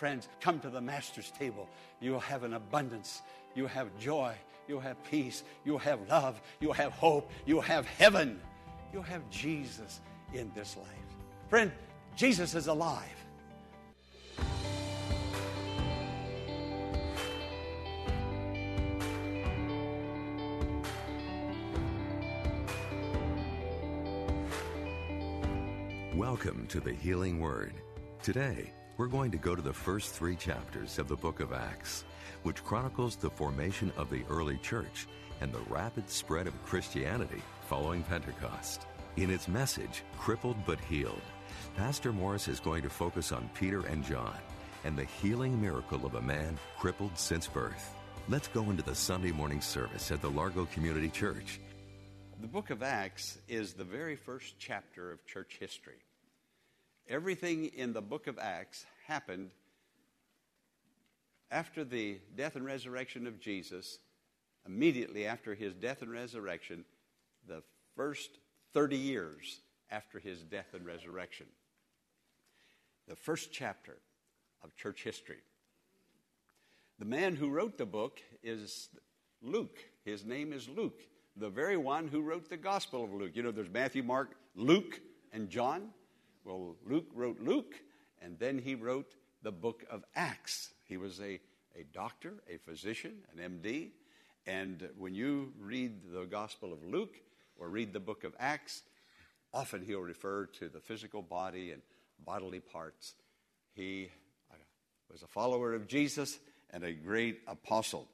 Friends, come to the Master's table. You'll have an abundance. You'll have joy. You'll have peace. You'll have love. You'll have hope. You'll have heaven. You'll have Jesus in this life. Friend, Jesus is alive. Welcome to the Healing Word. Today, we're going to go to the first three chapters of the book of Acts, which chronicles the formation of the early church and the rapid spread of Christianity following Pentecost. In its message, Crippled but Healed, Pastor Morris is going to focus on Peter and John and the healing miracle of a man crippled since birth. Let's go into the Sunday morning service at the Largo Community Church. The book of Acts is the very first chapter of church history. Everything in the book of Acts happened after the death and resurrection of Jesus, immediately after his death and resurrection, the first 30 years after his death and resurrection. The first chapter of church history. The man who wrote the book is Luke. His name is Luke, the very one who wrote the Gospel of Luke. You know, there's Matthew, Mark, Luke, and John. Well, Luke wrote Luke, and then he wrote the book of Acts. He was a, a doctor, a physician, an MD. And when you read the Gospel of Luke or read the book of Acts, often he'll refer to the physical body and bodily parts. He uh, was a follower of Jesus and a great apostle.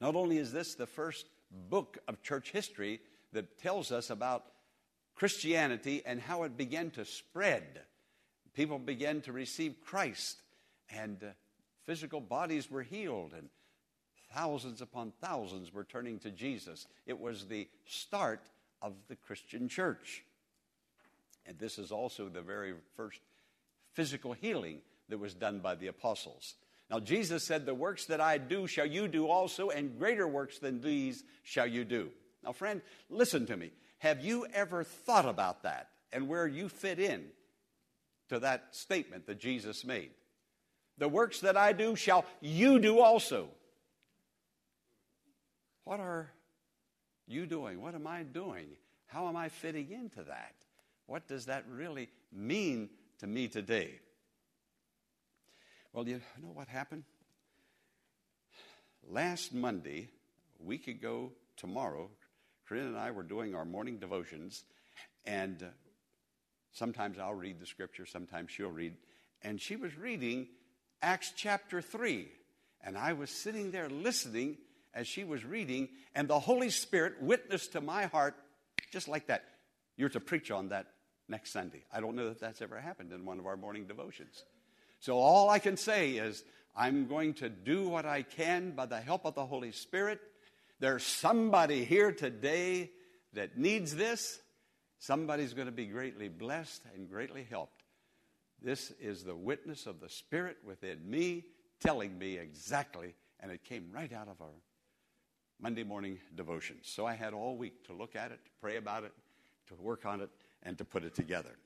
Not only is this the first book of church history that tells us about Christianity and how it began to spread. People began to receive Christ, and uh, physical bodies were healed, and thousands upon thousands were turning to Jesus. It was the start of the Christian church. And this is also the very first physical healing that was done by the apostles. Now, Jesus said, The works that I do shall you do also, and greater works than these shall you do. Now, friend, listen to me. Have you ever thought about that and where you fit in to that statement that Jesus made? The works that I do shall you do also. What are you doing? What am I doing? How am I fitting into that? What does that really mean to me today? Well, you know what happened? Last Monday, a week ago tomorrow, Corinne and I were doing our morning devotions, and sometimes I'll read the scripture, sometimes she'll read. And she was reading Acts chapter 3. And I was sitting there listening as she was reading, and the Holy Spirit witnessed to my heart just like that. You're to preach on that next Sunday. I don't know that that's ever happened in one of our morning devotions. So all I can say is I'm going to do what I can by the help of the Holy Spirit there's somebody here today that needs this. Somebody's going to be greatly blessed and greatly helped. This is the witness of the Spirit within me telling me exactly, and it came right out of our Monday morning devotions. So I had all week to look at it, to pray about it, to work on it, and to put it together.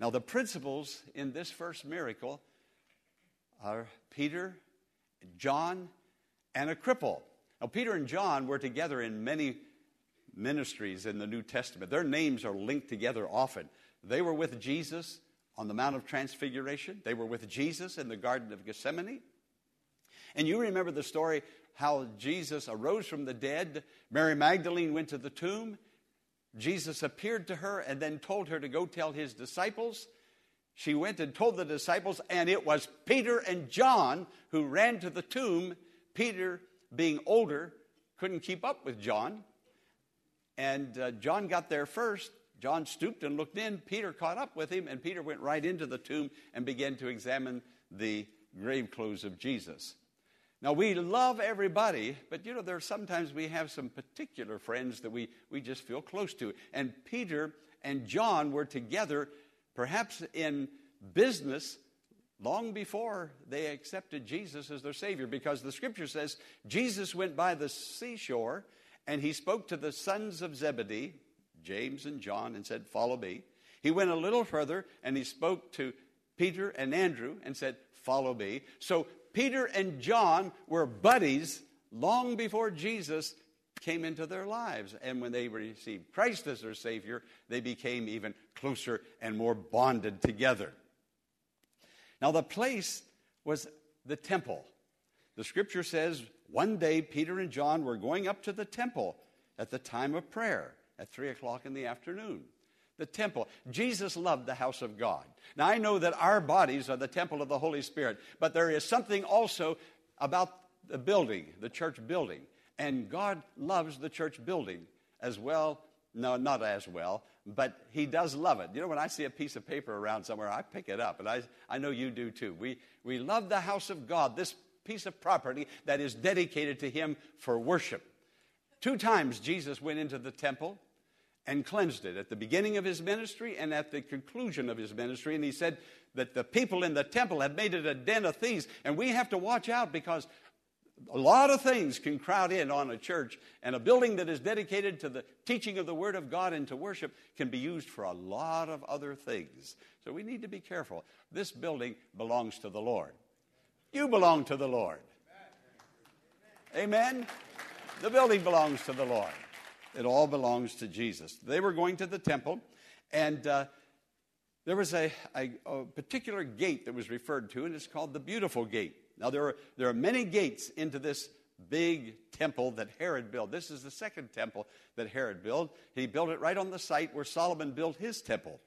Now, the principals in this first miracle are Peter, John, and a cripple. Now, Peter and John were together in many ministries in the New Testament. Their names are linked together often. They were with Jesus on the Mount of Transfiguration, they were with Jesus in the Garden of Gethsemane. And you remember the story how Jesus arose from the dead. Mary Magdalene went to the tomb. Jesus appeared to her and then told her to go tell his disciples. She went and told the disciples, and it was Peter and John who ran to the tomb. Peter being older, couldn't keep up with John. And uh, John got there first. John stooped and looked in. Peter caught up with him, and Peter went right into the tomb and began to examine the grave clothes of Jesus. Now, we love everybody, but you know, there are sometimes we have some particular friends that we, we just feel close to. And Peter and John were together, perhaps in business, long before they accepted Jesus as their Savior, because the scripture says Jesus went by the seashore and he spoke to the sons of Zebedee, James and John, and said, Follow me. He went a little further and he spoke to Peter and Andrew and said, Follow me. So Peter and John were buddies long before Jesus came into their lives. And when they received Christ as their Savior, they became even closer and more bonded together. Now, the place was the temple. The scripture says one day Peter and John were going up to the temple at the time of prayer at 3 o'clock in the afternoon. The temple. Jesus loved the house of God. Now, I know that our bodies are the temple of the Holy Spirit, but there is something also about the building, the church building. And God loves the church building as well. No, not as well, but He does love it. You know, when I see a piece of paper around somewhere, I pick it up, and I, I know you do too. We, we love the house of God, this piece of property that is dedicated to Him for worship. Two times Jesus went into the temple and cleansed it at the beginning of his ministry and at the conclusion of his ministry. And he said that the people in the temple have made it a den of thieves. And we have to watch out because a lot of things can crowd in on a church, and a building that is dedicated to the teaching of the Word of God and to worship can be used for a lot of other things. So we need to be careful. This building belongs to the Lord. You belong to the Lord. Amen? The building belongs to the Lord. It all belongs to Jesus. They were going to the temple, and uh, there was a, a, a, particular gate that was referred to, and it's called the Beautiful Gate. Now, there are, there are many gates into this big temple that Herod built. This is the second temple that Herod built. He built it right on the site where Solomon built his temple.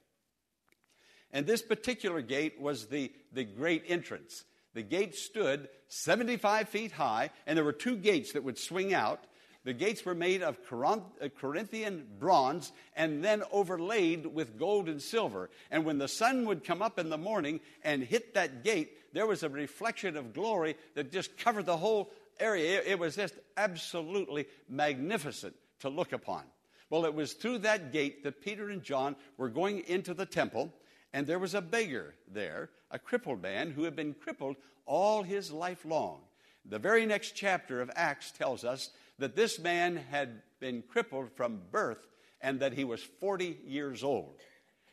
And this particular gate was the, the great entrance. The gate stood 75 feet high, and there were two gates that would swing out. The gates were made of uh, Corinthian bronze and then overlaid with gold and silver. And when the sun would come up in the morning and hit that gate, there was a reflection of glory that just covered the whole area. It was just absolutely magnificent to look upon. Well, it was through that gate that Peter and John were going into the temple, and there was a beggar there, a crippled man who had been crippled all his life long. The very next chapter of Acts tells us that this man had been crippled from birth and that he was 40 years old.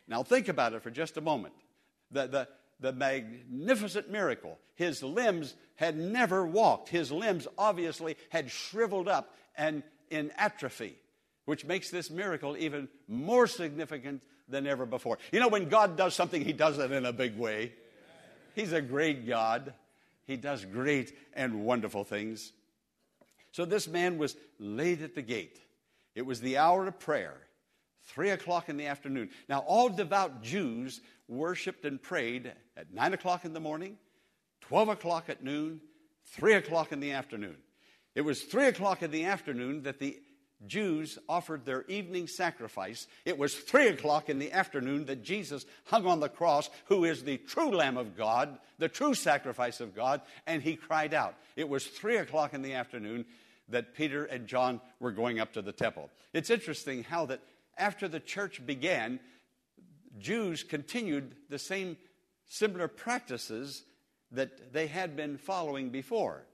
Now, think about it for just a moment. The, the, the magnificent miracle. His limbs had never walked. His limbs obviously had shriveled up and in atrophy, which makes this miracle even more significant than ever before. You know, when God does something, He does it in a big way. He's a great God. He does great and wonderful things. So this man was laid at the gate. It was the hour of prayer, three o'clock in the afternoon. Now, all devout Jews worshiped and prayed at nine o'clock in the morning, 12 o'clock at noon, three o'clock in the afternoon. It was three o'clock in the afternoon that the Jews offered their evening sacrifice. It was three o'clock in the afternoon that Jesus hung on the cross, who is the true Lamb of God, the true sacrifice of God, and he cried out. It was three o'clock in the afternoon that Peter and John were going up to the temple. It's interesting how that after the church began, Jews continued the same similar practices that they had been following before.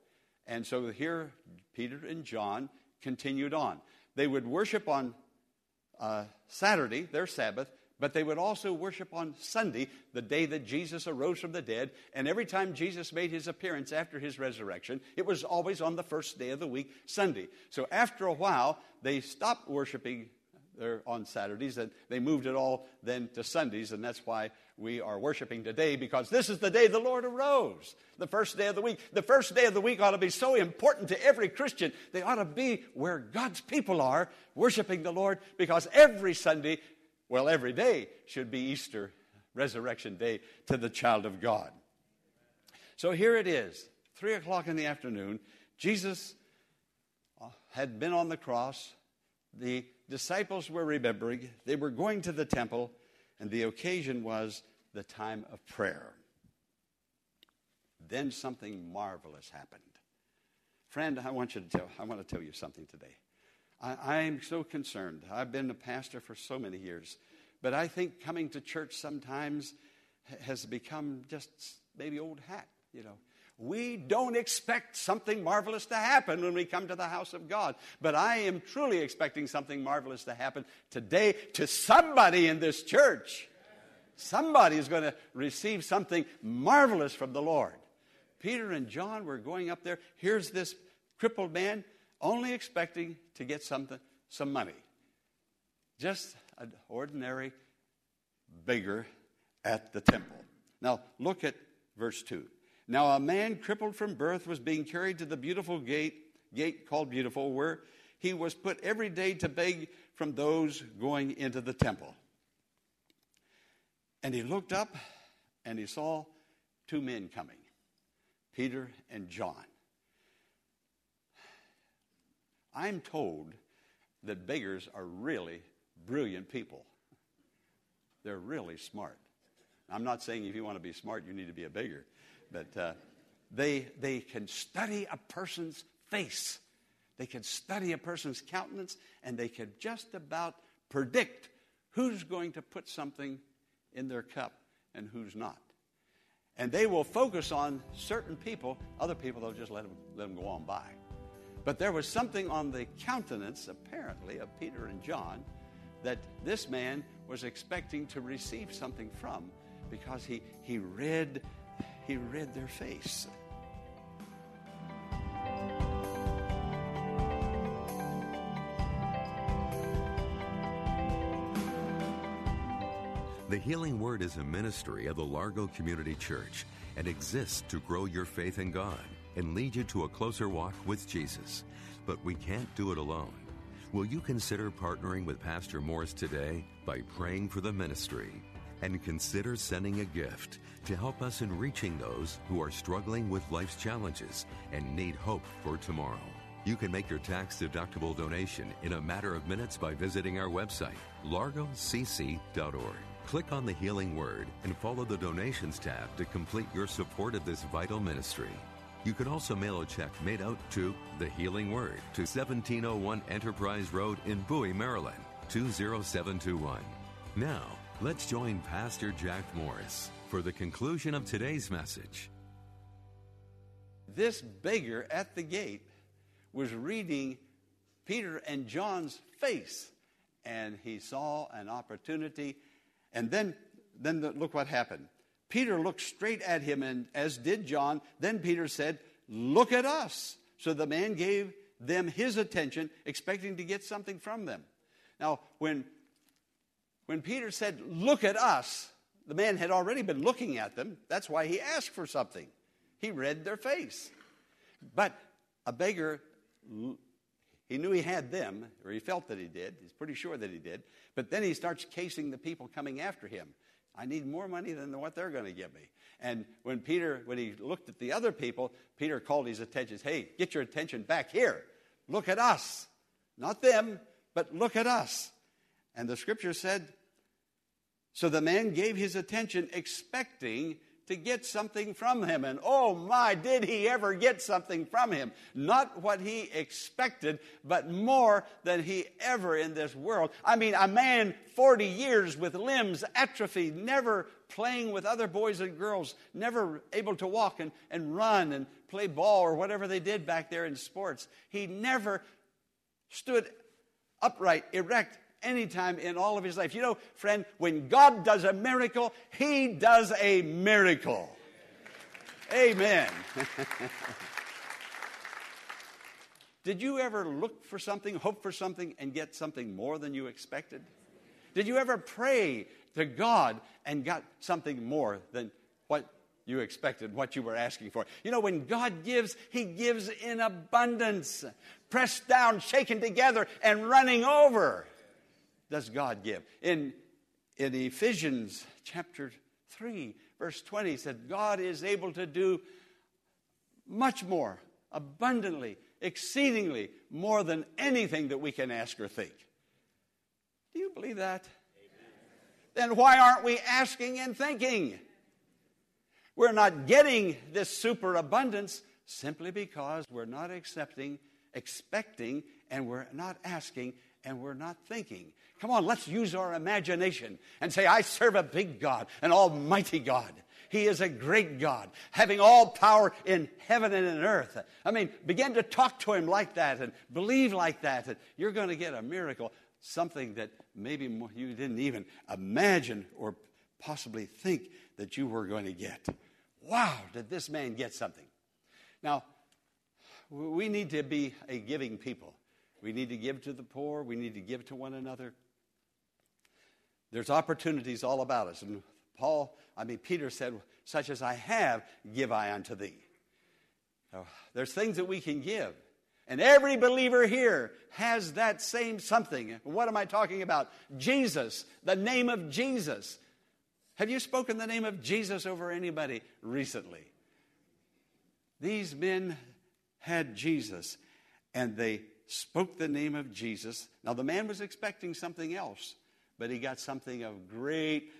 And so here, Peter and John continued on. They would worship on uh, Saturday, their Sabbath, but they would also worship on Sunday, the day that Jesus arose from the dead. And every time Jesus made his appearance after his resurrection, it was always on the first day of the week, Sunday. So after a while, they stopped worshiping there on Saturdays and they moved it all then to Sundays. And that's why we are worshiping today because this is the day the Lord arose, the first day of the week. The first day of the week ought to be so important to every Christian. They ought to be where God's people are worshiping the Lord because every Sunday well, every day should be Easter, Resurrection Day to the child of God. So here it is, three o'clock in the afternoon. Jesus uh, had been on the cross the disciples were remembering they were going to the temple, and the occasion was the time of prayer. Then something marvelous happened. Friend, I want you to tell, I want to tell you something today. I, I'm so concerned. I've been a pastor for so many years, but I think coming to church sometimes has become just maybe old hat, you know. We don't expect something marvelous to happen when we come to the house of God. But I am truly expecting something marvelous to happen today to somebody in this church. Somebody is going to receive something marvelous from the Lord. Peter and John were going up there. Here's this crippled man, only expecting to get something, some money. Just an ordinary beggar at the temple. Now, look at verse 2. Now, a man crippled from birth was being carried to the beautiful gate, gate called Beautiful, where he was put every day to beg from those going into the temple. And he looked up and he saw two men coming Peter and John. I'm told that beggars are really brilliant people. They're really smart. I'm not saying if you want to be smart, you need to be a beggar, but uh, they, they can study a person's face. They can study a person's countenance, and they can just about predict who's going to put something in their cup and who's not. And they will focus on certain people, other people they'll just let them, let them go on by. But there was something on the countenance, apparently, of Peter and John that this man was expecting to receive something from because he, he read he read their face. The Healing Word is a ministry of the Largo Community Church and exists to grow your faith in God and lead you to a closer walk with Jesus. But we can't do it alone. Will you consider partnering with Pastor Morris today by praying for the ministry? And consider sending a gift to help us in reaching those who are struggling with life's challenges and need hope for tomorrow. You can make your tax deductible donation in a matter of minutes by visiting our website, largocc.org. Click on the Healing Word and follow the Donations tab to complete your support of this vital ministry. You can also mail a check made out to The Healing Word to 1701 Enterprise Road in Bowie, Maryland, 20721. Now, let's join Pastor Jack Morris for the conclusion of today's message. This beggar at the gate was reading Peter and John's face, and he saw an opportunity and then, then the, look what happened. Peter looked straight at him, and as did John. Then Peter said, Look at us. So the man gave them his attention, expecting to get something from them. Now, when, when Peter said, Look at us, the man had already been looking at them. That's why he asked for something. He read their face. But a beggar he knew he had them, or he felt that he did. He's pretty sure that he did. But then he starts casing the people coming after him. I need more money than what they're going to give me. And when Peter, when he looked at the other people, Peter called his attention. Hey, get your attention back here. Look at us. Not them, but look at us. And the scripture said, so the man gave his attention expecting to get something from him. And oh my, did he ever get something from him? Not what he expected, but more than he ever in this world. I mean, a man 40 years with limbs atrophied, never playing with other boys and girls, never able to walk and, and run and play ball or whatever they did back there in sports. He never stood upright, erect, anytime in all of his life. You know, friend, when God does a miracle, he does a miracle. Amen. Did you ever look for something, hope for something, and get something more than you expected? Did you ever pray to God and got something more than what you expected, what you were asking for? You know, when God gives, He gives in abundance, pressed down, shaken together, and running over does God give? In, in Ephesians chapter 3, verse 20, said, God is able to do much more abundantly, exceedingly more than anything that we can ask or think. Do you believe that? Then why aren't we asking and thinking? We're not getting this superabundance simply because we're not accepting, expecting, and we're not asking and we're not thinking. Come on, let's use our imagination and say, I serve a big God, an almighty God. He is a great God, having all power in heaven and in earth. I mean, begin to talk to Him like that and believe like that, and you're going to get a miracle, something that maybe you didn't even imagine or possibly think that you were going to get. Wow, did this man get something? Now, we need to be a giving people. We need to give to the poor. We need to give to one another. There's opportunities all about us. And Paul, I mean, Peter said, Such as I have, give I unto thee. There's things that we can give. And every believer here has that same something. What am I talking about? Jesus, the name of Jesus. Have you spoken the name of Jesus over anybody recently? These men had Jesus and they spoke the name of Jesus. Now, the man was expecting something else, but he got something of great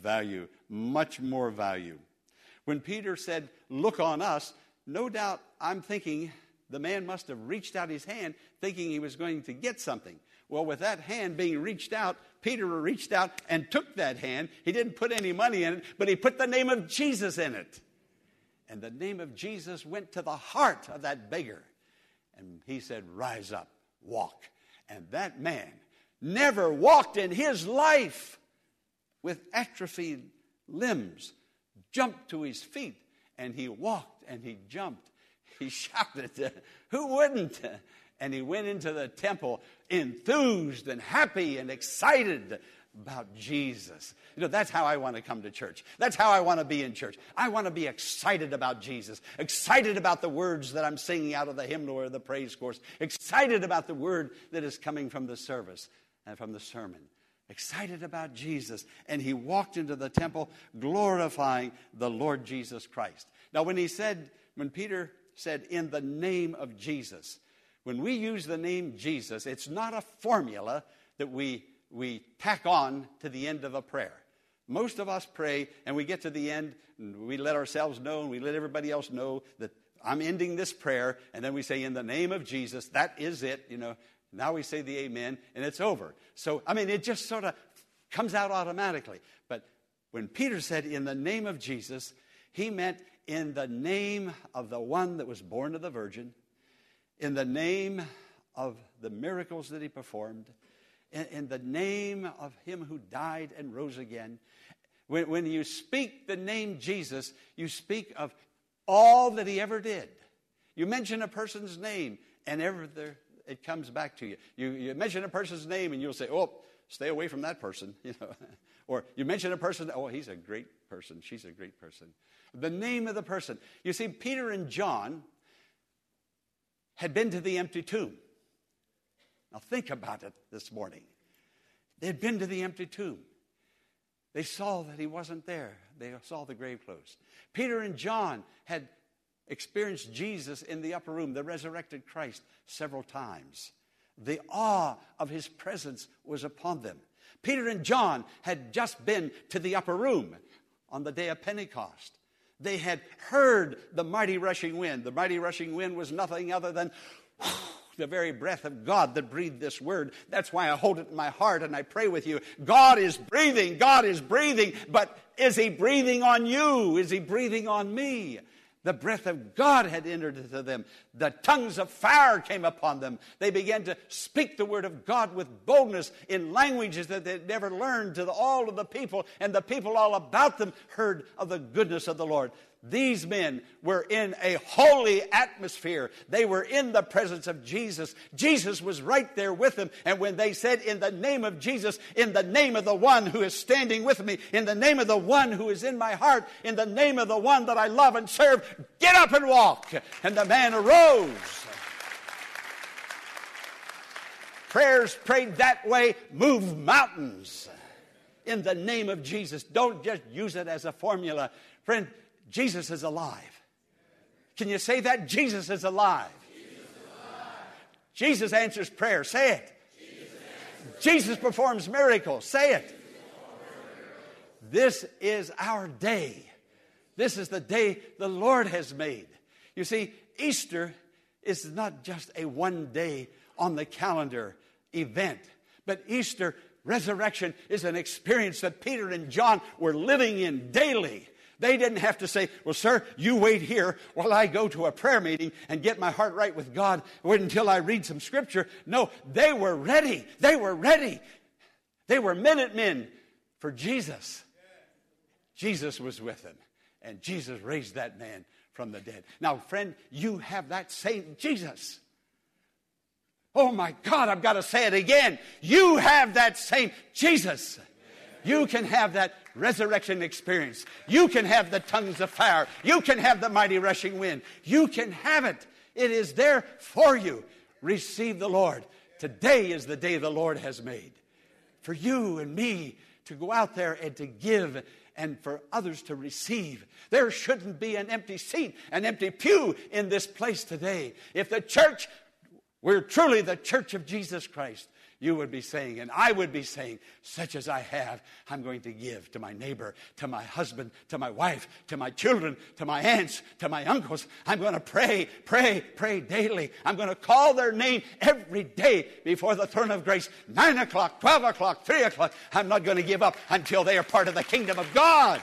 value, much more value. When Peter said, Look on us, no doubt I'm thinking the man must have reached out his hand thinking he was going to get something. Well, with that hand being reached out, Peter reached out and took that hand. He didn't put any money in it, but he put the name of Jesus in it. And the name of Jesus went to the heart of that beggar. And he said, Rise up, walk. And that man never walked in his life with atrophied limbs, jumped to his feet, and he walked and he jumped. He shouted, Who wouldn't? And he went into the temple enthused and happy and excited about Jesus. You know, that's how I want to come to church. That's how I want to be in church. I want to be excited about Jesus, excited about the words that I'm singing out of the hymnal or the praise course, excited about the word that is coming from the service and from the sermon. Excited about Jesus. And he walked into the temple glorifying the Lord Jesus Christ. Now, when he said, when Peter said, in the name of Jesus, when we use the name Jesus, it's not a formula that we we tack on to the end of a prayer. Most of us pray and we get to the end and we let ourselves know and we let everybody else know that I'm ending this prayer and then we say in the name of Jesus, that is it, you know. Now we say the amen and it's over. So, I mean, it just sort of comes out automatically. But when Peter said in the name of Jesus, he meant in the name of the one that was born of the Virgin, in the name of the miracles that he performed, in, in the name of him who died and rose again. When, when you speak the name Jesus, you speak of all that he ever did. You mention a person's name, and ever there, it comes back to you. you. You mention a person's name, and you'll say, "Oh, stay away from that person," you know. or you mention a person, "Oh, he's a great person. She's a great person." The name of the person. You see, Peter and John had been to the empty tomb. Now, think about it this morning. They had been to the empty tomb. They saw that he wasn't there. They saw the grave closed. Peter and John had experienced Jesus in the upper room, the resurrected Christ, several times. The awe of his presence was upon them. Peter and John had just been to the upper room on the day of Pentecost. They had heard the mighty rushing wind. The mighty rushing wind was nothing other than the very breath of God that breathed this word. That's why I hold it in my heart and I pray with you. God is breathing. God is breathing. But is He breathing on you? Is He breathing on me? The breath of God had entered into them. The tongues of fire came upon them. They began to speak the word of God with boldness in languages that they'd never learned to all of the people, and the people all about them heard of the goodness of the Lord. These men were in a holy atmosphere. They were in the presence of Jesus. Jesus was right there with them. And when they said, In the name of Jesus, in the name of the one who is standing with me, in the name of the one who is in my heart, in the name of the one that I love and serve, get up and walk. And the man arose. Prayers prayed that way move mountains in the name of Jesus. Don't just use it as a formula. Friend, Jesus is alive. Can you say that? Jesus is alive. Jesus answers prayer. Say it. Jesus performs miracles. Say it. This is our day. This is the day the Lord has made. You see, Easter is not just a one day on the calendar event, but Easter resurrection is an experience that Peter and John were living in daily. They didn't have to say, Well, sir, you wait here while I go to a prayer meeting and get my heart right with God. Wait until I read some scripture. No, they were ready. They were ready. They were minute men for Jesus. Jesus was with them, and Jesus raised that man from the dead. Now, friend, you have that same Jesus. Oh my God, I've got to say it again. You have that same Jesus. You can have that resurrection experience. You can have the tongues of fire. You can have the mighty rushing wind. You can have it. It is there for you. Receive the Lord. Today is the day the Lord has made. For you and me to go out there and to give and for others to receive. There shouldn't be an empty seat, an empty pew in this place today. If the church, we're truly the church of Jesus Christ, you would be saying, and I would be saying, such as I have, I'm going to give to my neighbor, to my husband, to my wife, to my children, to my aunts, to my uncles. I'm going to pray, pray, pray daily. I'm going to call their name every day before the throne of grace. Nine o'clock, 12 o'clock, 3 o'clock. I'm not going to give up until they are part of the kingdom of God.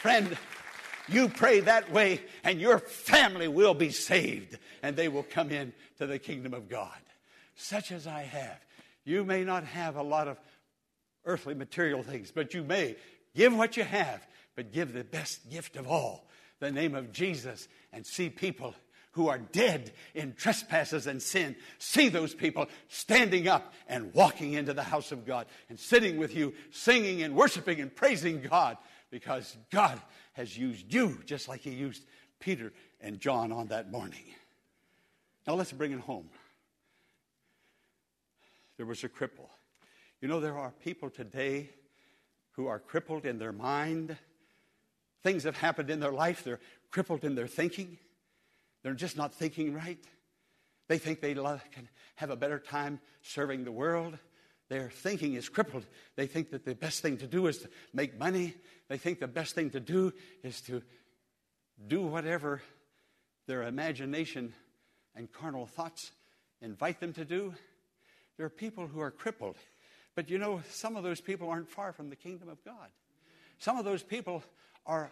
Friend, you pray that way, and your family will be saved, and they will come in to the kingdom of God such as I have. You may not have a lot of earthly material things, but you may give what you have, but give the best gift of all, the name of Jesus, and see people who are dead in trespasses and sin. See those people standing up and walking into the house of God and sitting with you, singing and worshiping and praising God because God has used you just like He used Peter and John on that morning. Now let's bring it home there was a cripple. You know, there are people today who are crippled in their mind. Things have happened in their life, they're crippled in their thinking. They're just not thinking right. They think they can have a better time serving the world. Their thinking is crippled. They think that the best thing to do is to make money. They think the best thing to do is to do whatever their imagination and carnal thoughts invite them to do. There are people who are crippled. But you know, some of those people aren't far from the kingdom of God. Some of those people are,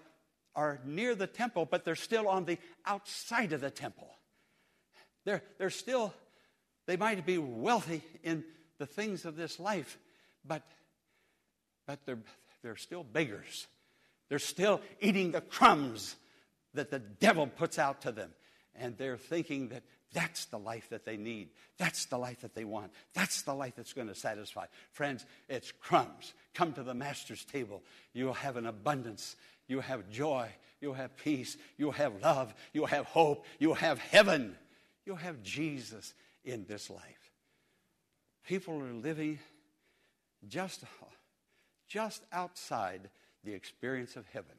are near the temple, but they're still on the outside of the temple. They're, they're still, they might be wealthy in the things of this life, but, but they're, they're still beggars. They're still eating the crumbs that the devil puts out to them. And they're thinking that that's the life that they need. That's the life that they want. That's the life that's going to satisfy. Friends, it's crumbs. Come to the Master's table. You'll have an abundance. You'll have joy. You'll have peace. You'll have love. You'll have hope. You'll have heaven. You'll have Jesus in this life. People are living just, just outside the experience of heaven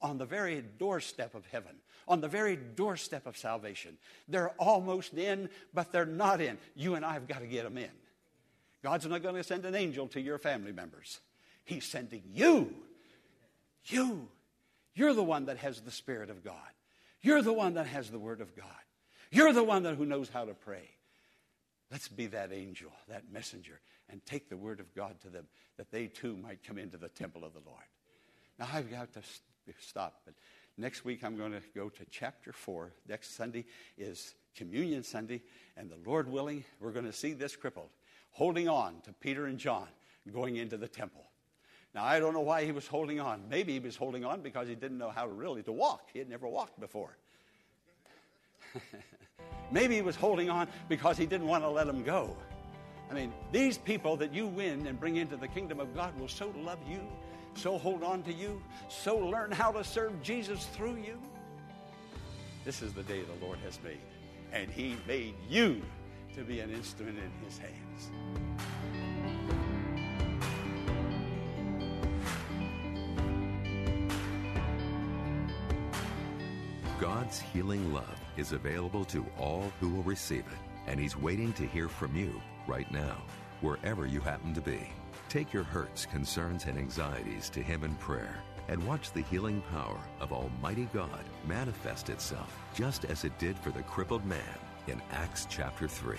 on the very doorstep of heaven, on the very doorstep of salvation. They're almost in, but they're not in. You and I have got to get them in. God's not going to send an angel to your family members, He's sending you. You. You're the one that has the Spirit of God. You're the one that has the Word of God. You're the one that, who knows how to pray. Let's be that angel, that messenger, and take the Word of God to them that they too might come into the temple of the Lord. Now, I've got to stop. But next week I'm going to go to chapter 4. Next Sunday is Communion Sunday, and the Lord willing, we're going to see this crippled holding on to Peter and John going into the temple. Now, I don't know why he was holding on. Maybe he was holding on because he didn't know how really to walk. He had never walked before. Maybe he was holding on because he didn't want to let them go. I mean, these people that you win and bring into the kingdom of God will so love you so hold on to you, so learn how to serve Jesus through you. This is the day the Lord has made, and He made you to be an instrument in His hands. God's healing love is available to all who will receive it, and He's waiting to hear from you right now, wherever you happen to be. Take your hurts, concerns, and anxieties to Him in prayer and watch the healing power of Almighty God manifest itself just as it did for the crippled man in Acts chapter 3.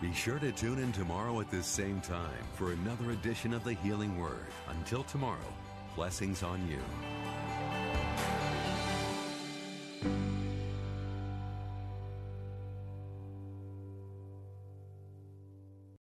Be sure to tune in tomorrow at this same time for another edition of the Healing Word. Until tomorrow, blessings on you.